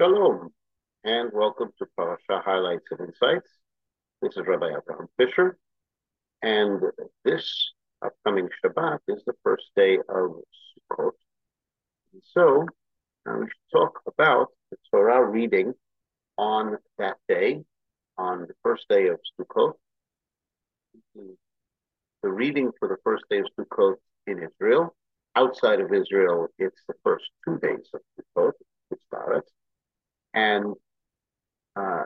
Shalom, and welcome to Parasha Highlights and Insights. This is Rabbi Abraham Fischer, and this upcoming Shabbat is the first day of Sukkot. And so, now we should talk about the Torah reading on that day, on the first day of Sukkot. The reading for the first day of Sukkot in Israel. Outside of Israel, it's the first two days of Sukkot, which starts and uh,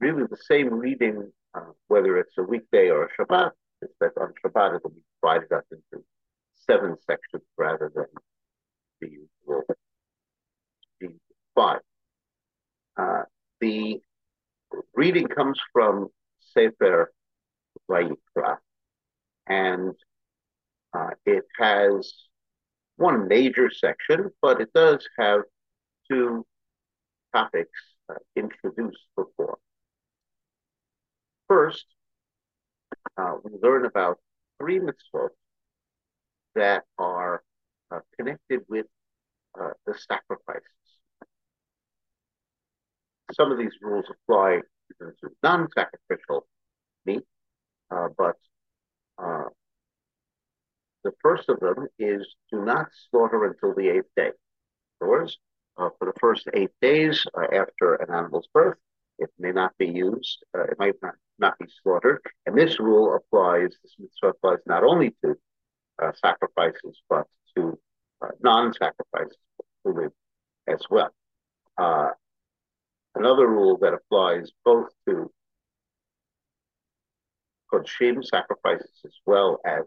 really the same reading, uh, whether it's a weekday or a Shabbat, that on Shabbat it will be divided up into seven sections rather than the usual five. Uh, the reading comes from Sefer Vayikra, and uh, it has one major section, but it does have two topics uh, introduced before. First, uh, we learn about three mitzvot that are uh, connected with uh, the sacrifices. Some of these rules apply to non-sacrificial meat, uh, but uh, the first of them is do not slaughter until the eighth day. In other words, uh, for the first eight days uh, after an animal's birth. It may not be used. Uh, it might not, not be slaughtered. And this rule applies, this applies not only to uh, sacrifices, but to uh, non-sacrifices as well. Uh, another rule that applies both to kodshim sacrifices as well as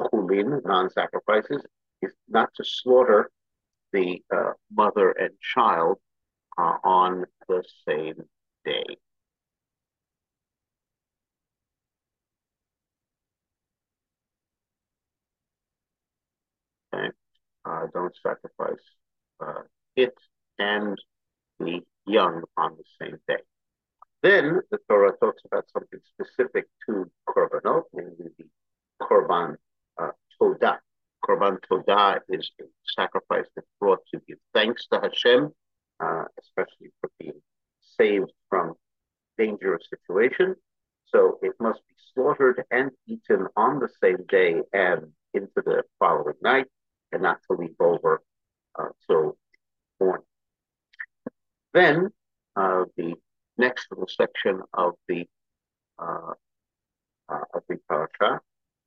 non-sacrifices is not to slaughter the uh, mother and child uh, on the same day. Okay, uh, don't sacrifice uh, it and the young on the same day. Then the Torah talks about something specific to korbanot, namely the korban uh, todah, Korban Todah is a sacrifice that's brought to give thanks to Hashem, uh, especially for being saved from dangerous situation. So it must be slaughtered and eaten on the same day and into the following night, and not to leave over uh, till morning. Then uh, the next little section of the uh, uh of the parasha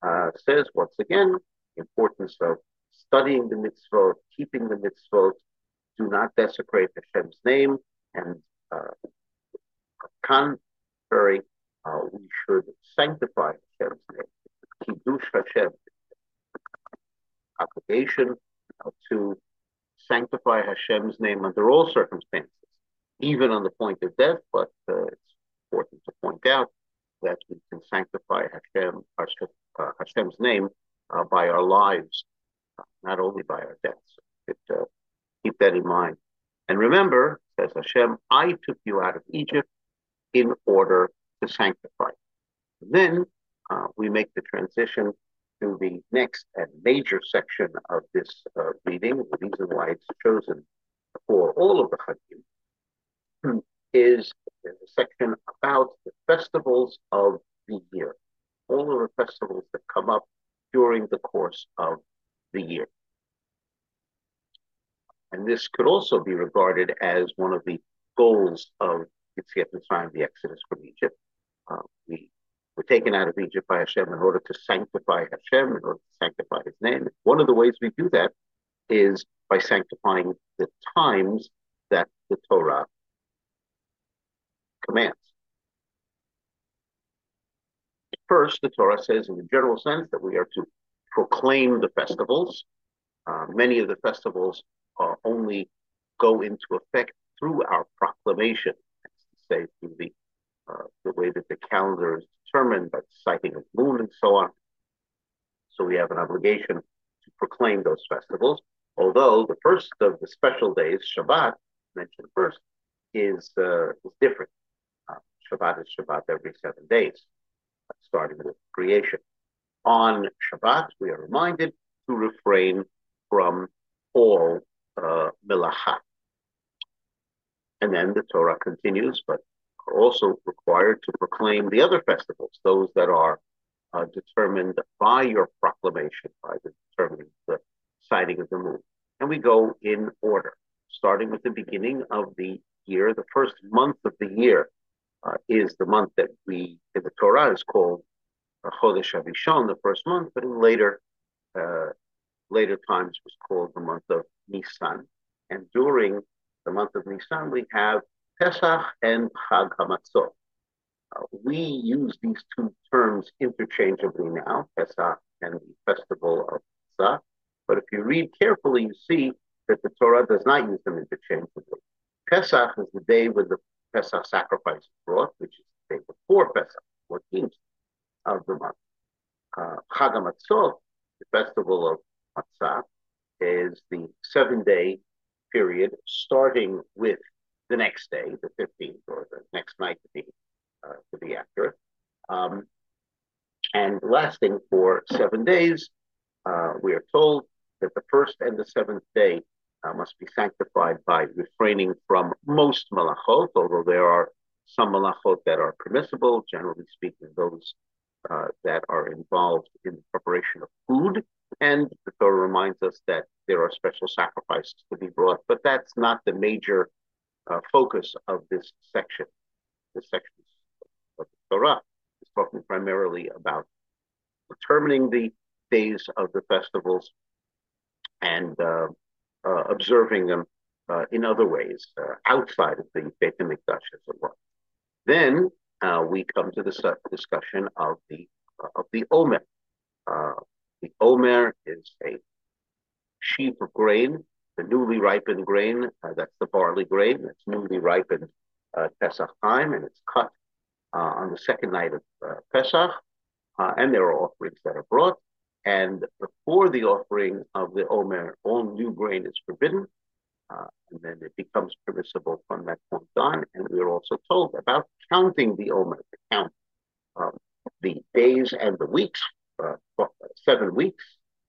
uh, says once again importance of studying the mitzvot, keeping the mitzvot, do not desecrate Hashem's name, and uh, contrary, we should sanctify Hashem's name. Kiddush Hashem, obligation to sanctify Hashem's name under all circumstances, even on the point of death. But uh, it's important to point out that we can sanctify Hashem, uh, Hashem's name uh, by our lives, uh, not only by our deaths. It, uh, keep that in mind. And remember, says Hashem, I took you out of Egypt in order to sanctify. Then uh, we make the transition to the next and major section of this uh, reading. The reason why it's chosen for all of the Chagim is the section about the festivals of the year. All of the festivals that come up during the course of the year. And this could also be regarded as one of the goals of Yetziat Mitzrayim, the Exodus from Egypt. Uh, we were taken out of Egypt by Hashem in order to sanctify Hashem, in order to sanctify His name. One of the ways we do that is by sanctifying the times that the Torah commands. First, the Torah says in the general sense that we are to proclaim the festivals. Uh, many of the festivals uh, only go into effect through our proclamation, say through the uh, the way that the calendar is determined by the sighting of moon and so on. So we have an obligation to proclaim those festivals. Although the first of the special days, Shabbat, mentioned first, is uh, is different. Uh, Shabbat is Shabbat every seven days starting with creation. On Shabbat, we are reminded to refrain from all uh. And then the Torah continues, but are also required to proclaim the other festivals, those that are uh, determined by your proclamation, by the determining the sighting of the moon. And we go in order, starting with the beginning of the year. The first month of the year uh, is the month that we, in the Torah, is called Chodesh HaRishon, the first month, but in later uh, later times was called the month of Nisan. And during the month of Nisan, we have Pesach and Chag HaMatzot. Uh, we use these two terms interchangeably now, Pesach and the festival of Pesach. But if you read carefully, you see that the Torah does not use them interchangeably. Pesach is the day when the Pesach sacrifice brought, which is the day before Pesach, 14th of the month. Uh, HaMatzot, the festival of Matzah, is the seven day period starting with the next day, the 15th, or the next night to be, uh, to be accurate, um, and lasting for seven days. Uh, we are told that the first and the seventh day uh, must be sanctified by refraining from most malachot, although there are some malachot that are permissible, generally speaking, those uh, that are involved in the preparation of food. And the Torah reminds us that there are special sacrifices to be brought, but that's not the major uh, focus of this section. This section of the Torah is talking primarily about determining the days of the festivals and uh, uh, observing them uh, in other ways uh, outside of the Beit HaMikdash, as it were. Then uh, we come to the discussion of the of the Omer. the Omer is a sheaf of grain the newly ripened grain, uh, that's the barley grain, that's newly ripened uh, Pesach time, and it's cut uh, on the second night of uh, Pesach, uh, and there are offerings that are brought. And before the offering of the Omer, all new grain is forbidden, uh, and then it becomes permissible from that point on. And we are also told about counting the Omer, count um, the days and the weeks, seven weeks,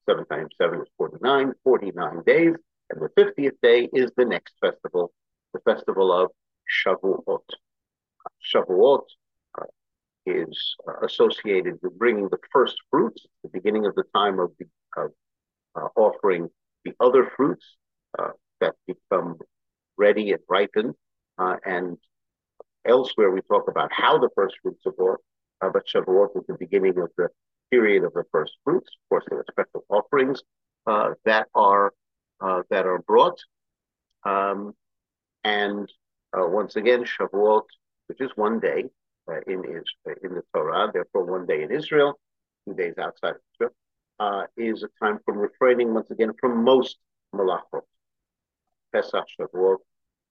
seven times seven is 49, 49 days, and the 50th day is the next festival, the festival of Shavuot. Shavuot uh, is uh, associated with bringing the first beginning of the time of, the, of uh, offering the other fruits uh, that become ready and ripened. Uh, and elsewhere, we talk about how the first fruits are brought, uh, but Shavuot is the beginning of the period of the first fruits. Of course, there are special offerings that are uh, that are brought. Um, and uh, once again, Shavuot, which is one day uh, in, in the Torah, therefore one day in Israel, two days outside of Israel, uh, is a time for refraining once again from most malachot. Pesach, Shavuot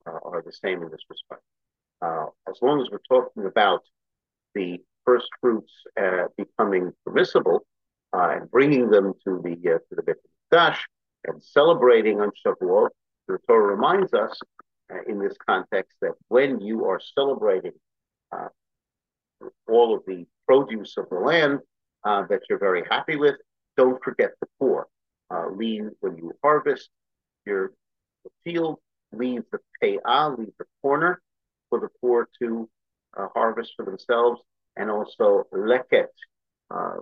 uh, are the same in this respect. Uh, as long as we're talking about the first fruits becoming permissible and bringing them to the to the Beit Dash, and celebrating on Shavuot, the Torah reminds us uh, in this context that when you are celebrating uh, all of the produce of the land uh, that you're very happy with, don't forget the poor. Uh, leave when you harvest your field, leave the payah, leave the corner for the poor to uh, harvest for themselves, and also leket, uh,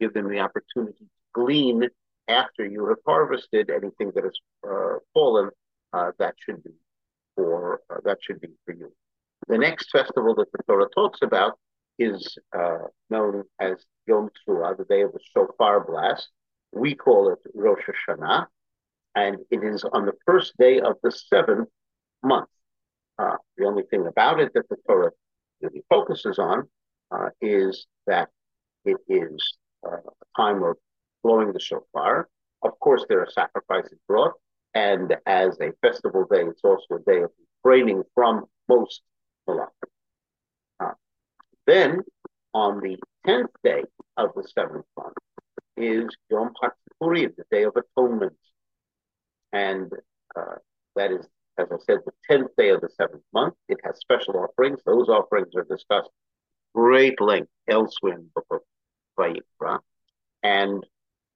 give them the opportunity to glean after you have harvested anything that has uh, fallen, uh, that should be for uh, that should be for you. The next festival that the Torah talks about is uh, known as Yom Teruah, the day of the shofar blast. We call it Rosh Hashanah, and it is on the first day of the seventh month. Uh, the only thing about it that the Torah really focuses on uh, is that it is a time of blowing the shofar. Of course, there are sacrifices brought, and as a festival day, it's also a day of refraining from most malachim. Uh, then, on the tenth day of the seventh month, is Yom HaKippurim, the Day of Atonement, and uh, that is, as I said, the tenth day of the seventh month. It has special offerings. Those offerings are discussed great length elsewhere in the book of Vayikra, and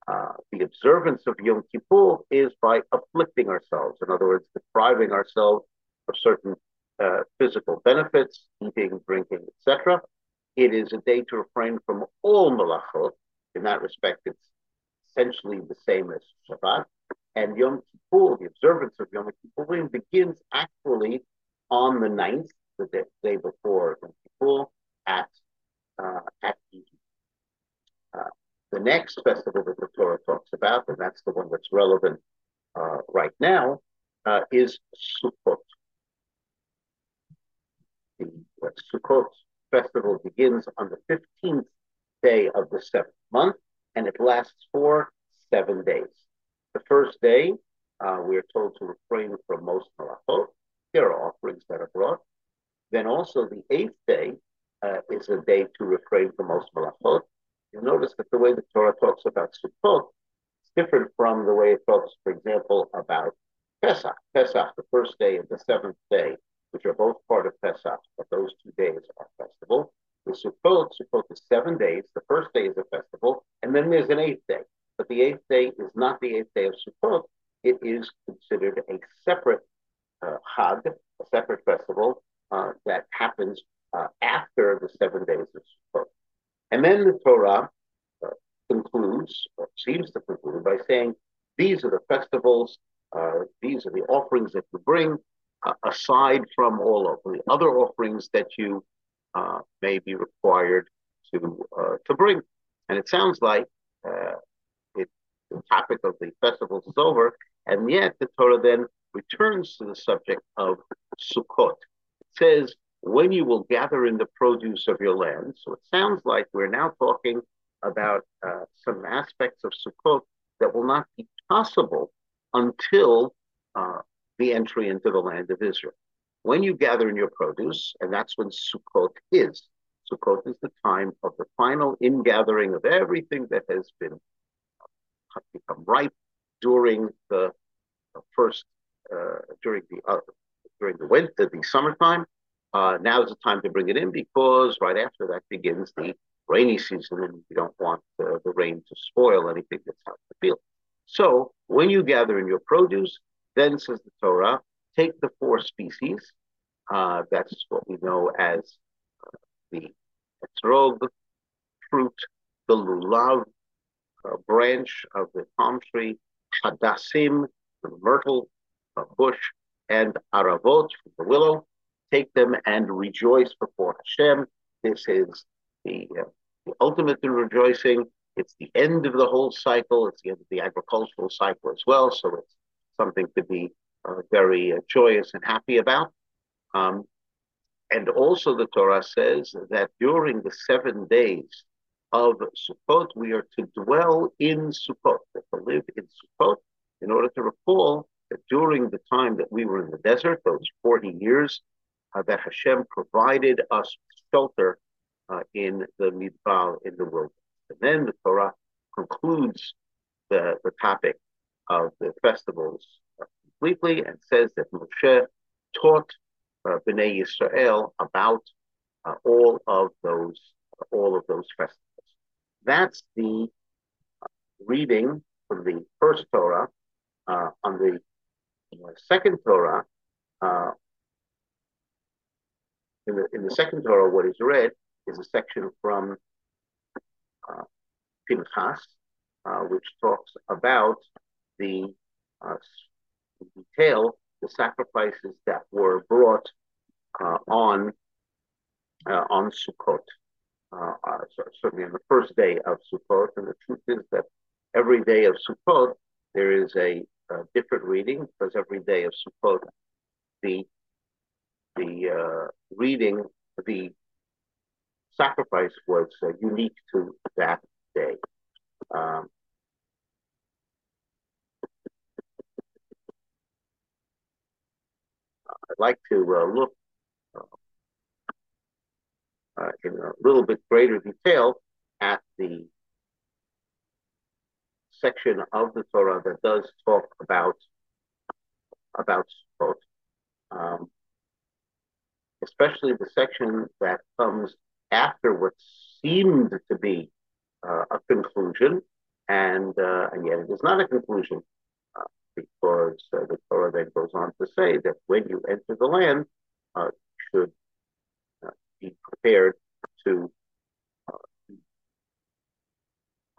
Uh, the observance of Yom Kippur is by afflicting ourselves. In other words, depriving ourselves of certain uh, physical benefits, eating, drinking, etc. It is a day to refrain from all malachot. In that respect, it's essentially the same as Shabbat. And Yom Kippur, the observance of Yom Kippur, begins actually on the ninth, the day, day before Yom Kippur, at uh, at evening. Uh, the next festival that the Torah talks about, and that's the one that's relevant uh, right now, uh, is Sukkot. The Sukkot festival begins on the 15th day of the seventh month, and it lasts for seven days. The first day, uh, we are told to refrain from most malachot. There are offerings that are brought. Then also the eighth day uh, is a day to refrain from most malachot. You'll notice that the way the Torah talks about Sukkot is different from the way it talks, for example, about Pesach. Pesach, the first day and the seventh day, which are both part of Pesach, but those two days are festival. With Sukkot, Sukkot is seven days. The first day is a festival, and then there's an eighth day. But the eighth day is not the eighth day of Sukkot. It is considered a separate uh, Chag, a separate festival uh, that happens uh, after the seven days of Sukkot. And then the Torah uh, concludes, or seems to conclude, by saying, these are the festivals, uh, these are the offerings that you bring, uh, aside from all of the other offerings that you uh, may be required to uh, to bring. And it sounds like uh, it, the topic of the festivals is over, and yet the Torah then returns to the subject of Sukkot. It says, when you will gather in the produce of your land. So it sounds like we're now talking about uh, some aspects of Sukkot that will not be possible until uh, the entry into the land of Israel. When you gather in your produce, and that's when Sukkot is. Sukkot is the time of the final ingathering of everything that has been uh, become ripe during the first uh, during the uh, during the winter, the summertime, uh, now is the time to bring it in because right after that begins the rainy season and you don't want uh, the rain to spoil anything that's out in the field. So when you gather in your produce, then says the Torah, take the four species. Uh, that's what we know as uh, the etrog, fruit, the lulav, uh, branch of the palm tree, hadassim, the myrtle bush, and aravot, the willow, take them and rejoice before Hashem. This is the, uh, the ultimate in rejoicing. It's the end of the whole cycle. It's the end of the agricultural cycle as well. So it's something to be very uh, joyous and happy about. Um, and also, the Torah says that during the seven days of Sukkot, we are to dwell in Sukkot, to live in Sukkot, in order to recall that during the time that we were in the desert, those 40 years, uh, that Hashem provided us shelter uh, in the Midbar, in the wilderness. And then the Torah concludes the, the topic of the festivals completely and says that Moshe taught uh, Bnei Yisrael about uh, all of those all of those festivals. That's the uh, reading from the first Torah. Uh, on the second Torah, uh, in the in the second Torah, what is read is a section from uh, Pinchas, uh, which talks about the uh, detail the sacrifices that were brought uh, on uh, on Sukkot. Uh, uh, certainly on the first day of Sukkot, and the truth is that every day of Sukkot there is a, a different reading because every day of Sukkot the the uh, reading, the sacrifice was uh, unique to that day. Um, I'd like to uh, look uh, uh, in a little bit greater detail at the section of the Torah that does talk about about Sukkot. Um, especially the section that comes after what seemed to be uh, a conclusion, And, uh, and yet it is not a conclusion because uh, the Torah then goes on to say that when you enter the land, uh, you should uh, be prepared to uh,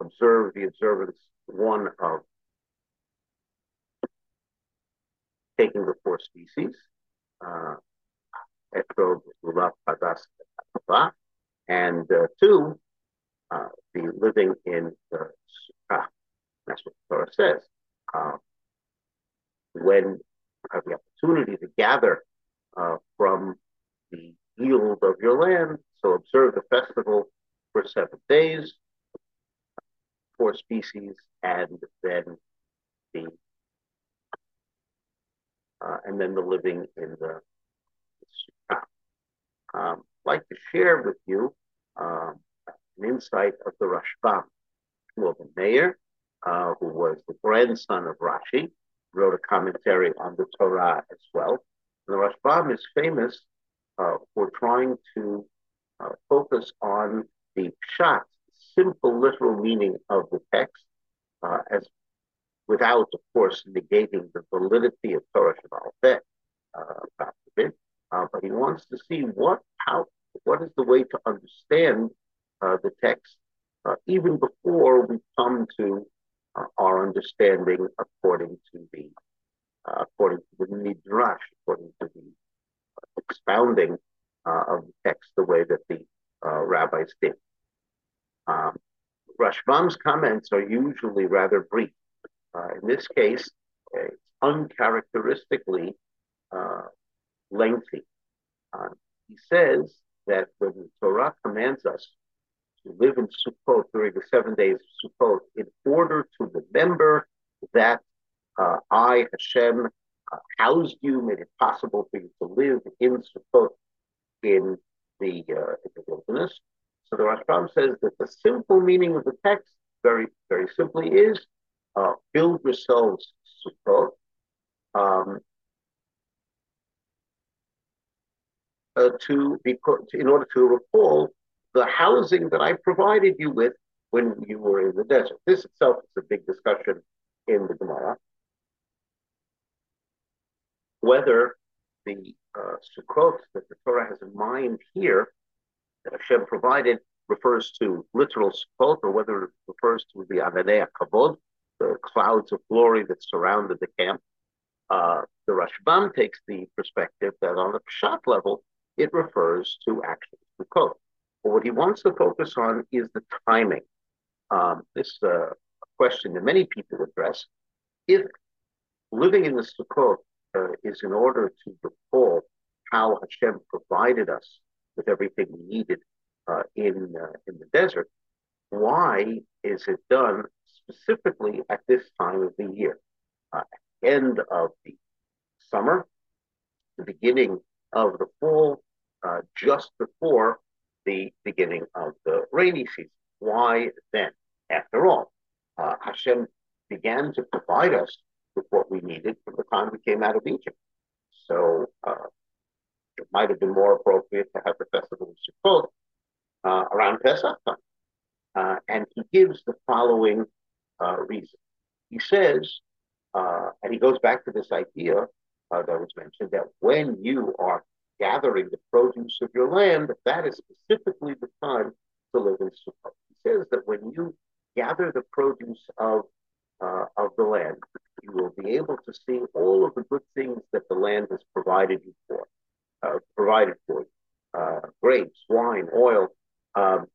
observe the observance, one of taking the four species, and two, be living in the Sukkah. That's what the Torah says. Uh, when you have the opportunity to gather uh, from the yield of your land, so observe the festival for seven days, four species, and then the uh, and then the living in the, the um, I'd like to share with you um, an insight of the Rashbam, Shmuel ben Meir, uh, who was the grandson of Rashi, wrote a commentary on the Torah as well. And the Rashbam is famous uh, for trying to uh, focus on the pshat, simple literal meaning of the text, uh, as without, of course, negating the validity of Torah Shabbat uh, uh, but he wants to see what how what is the way to understand uh, the text, uh, even before we come to our understanding according to the according to the midrash, according to the expounding of the text, the way that the rabbis did. Um, Rashbam's comments are usually rather brief. Uh, in this case, it's uncharacteristically uh, lengthy. Uh, he says that when the Torah commands us to live in Sukkot during the seven days of Sukkot in order to remember that uh, I, Hashem, uh, housed you, made it possible for you to live in Sukkot in the, uh, in the wilderness. So the Rashbam says that the simple meaning of the text, very, very simply, is uh, build yourselves Sukkot. Um, uh, to, in order to recall the housing that I provided you with when you were in the desert. This itself is a big discussion in the Gemara. Whether the uh, Sukkot that the Torah has in mind here, that Hashem provided, refers to literal Sukkot, or whether it refers to the Ananei Kavod, the clouds of glory that surrounded the camp. Uh, the Rashbam takes the perspective that on the Pshat level, it refers to actual Sukkot. But what he wants to focus on is the timing. Um, this is uh, a question that many people address. If living in the Sukkot uh, is in order to recall how Hashem provided us with everything we needed uh, in uh, in the desert, why is it done specifically at this time of the year, uh, end of the summer, the beginning of the fall, uh, just before the beginning of the rainy season. Why then? After all, uh, Hashem began to provide us with what we needed from the time we came out of Egypt. So uh, it might have been more appropriate to have the festival of Sukkot uh, around Pesach time. Uh, and he gives the following uh, reason. He says, uh, and he goes back to this idea that was mentioned, that when you are gathering the produce of your land, that is specifically the time to live in Sukkot. He says that when you gather the produce of uh, of the land, you will be able to see all of the good things that the land has provided you for, uh, provided for you, uh, grapes, wine, oil, um,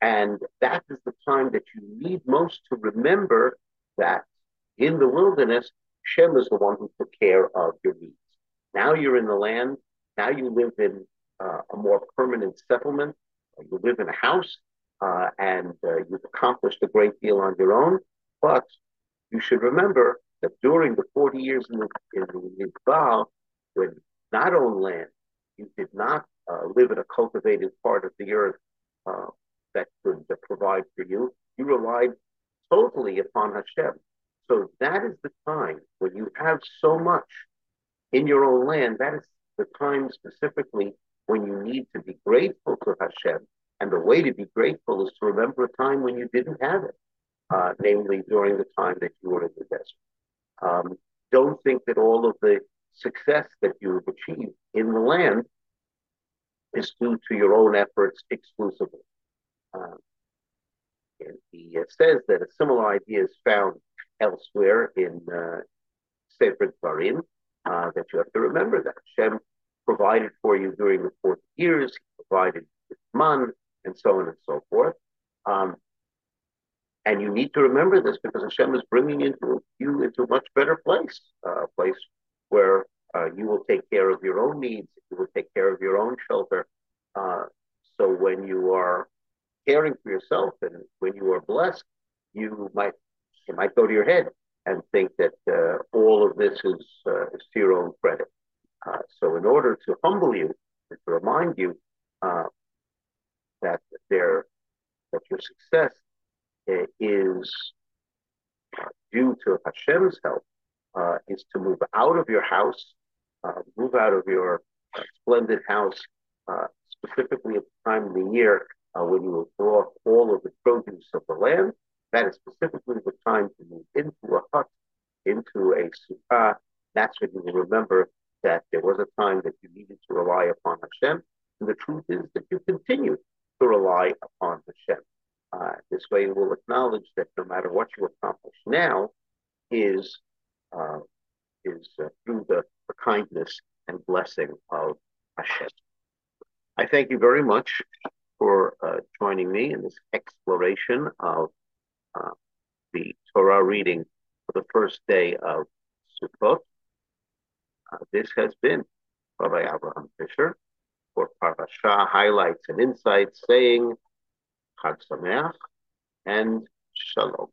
and that is the time that you need most to remember that in the wilderness, Shem is the one who took care of your needs. Now you're in the land. Now you live in uh, a more permanent settlement. You live in a house, uh, and uh, you've accomplished a great deal on your own. But you should remember that during the 40 years in the, in the Midbar, when not on land, you did not uh, live in a cultivated part of the earth uh, that could provide for you. You relied totally upon Hashem. So that is the time when you have so much in your own land, that is the time specifically when you need to be grateful to Hashem. And the way to be grateful is to remember a time when you didn't have it. Uh, namely during the time that you were in the desert. Um, don't think that all of the success that you have achieved in the land is due to your own efforts exclusively. Uh, and he uh, says that a similar idea is found elsewhere in uh, Sefer Dvarim, uh, that you have to remember that Hashem provided for you during the 40 years, he provided with man, and so on and so forth. Um, and you need to remember this because Hashem is bringing into you into a much better place, uh, a place where uh, you will take care of your own needs, you will take care of your own shelter. Uh, so when you are caring for yourself and when you are blessed, you might it might go to your head and think that uh, all of this is, uh, is to your own credit. Uh, so in order to humble you, to remind you that there that your success is due to Hashem's help, uh, is to move out of your house, uh, move out of your uh, splendid house, uh, specifically at the time of the year uh, when you will draw all of the produce of the land. That is specifically the time to move into a hut, into a sukkah. That's when you will remember that there was a time that you needed to rely upon Hashem. And the truth is that you continue to rely upon Hashem. Uh, this way, you will acknowledge that no matter what you accomplish now, is uh, is uh, through the, the, kindness and blessing of Hashem. I thank you very much for uh, joining me in this exploration of uh, the Torah reading for the first day of Sukkot. Uh, this has been Rabbi Abraham Fischer for Parashah highlights and insights saying Chag Sameach and Shalom.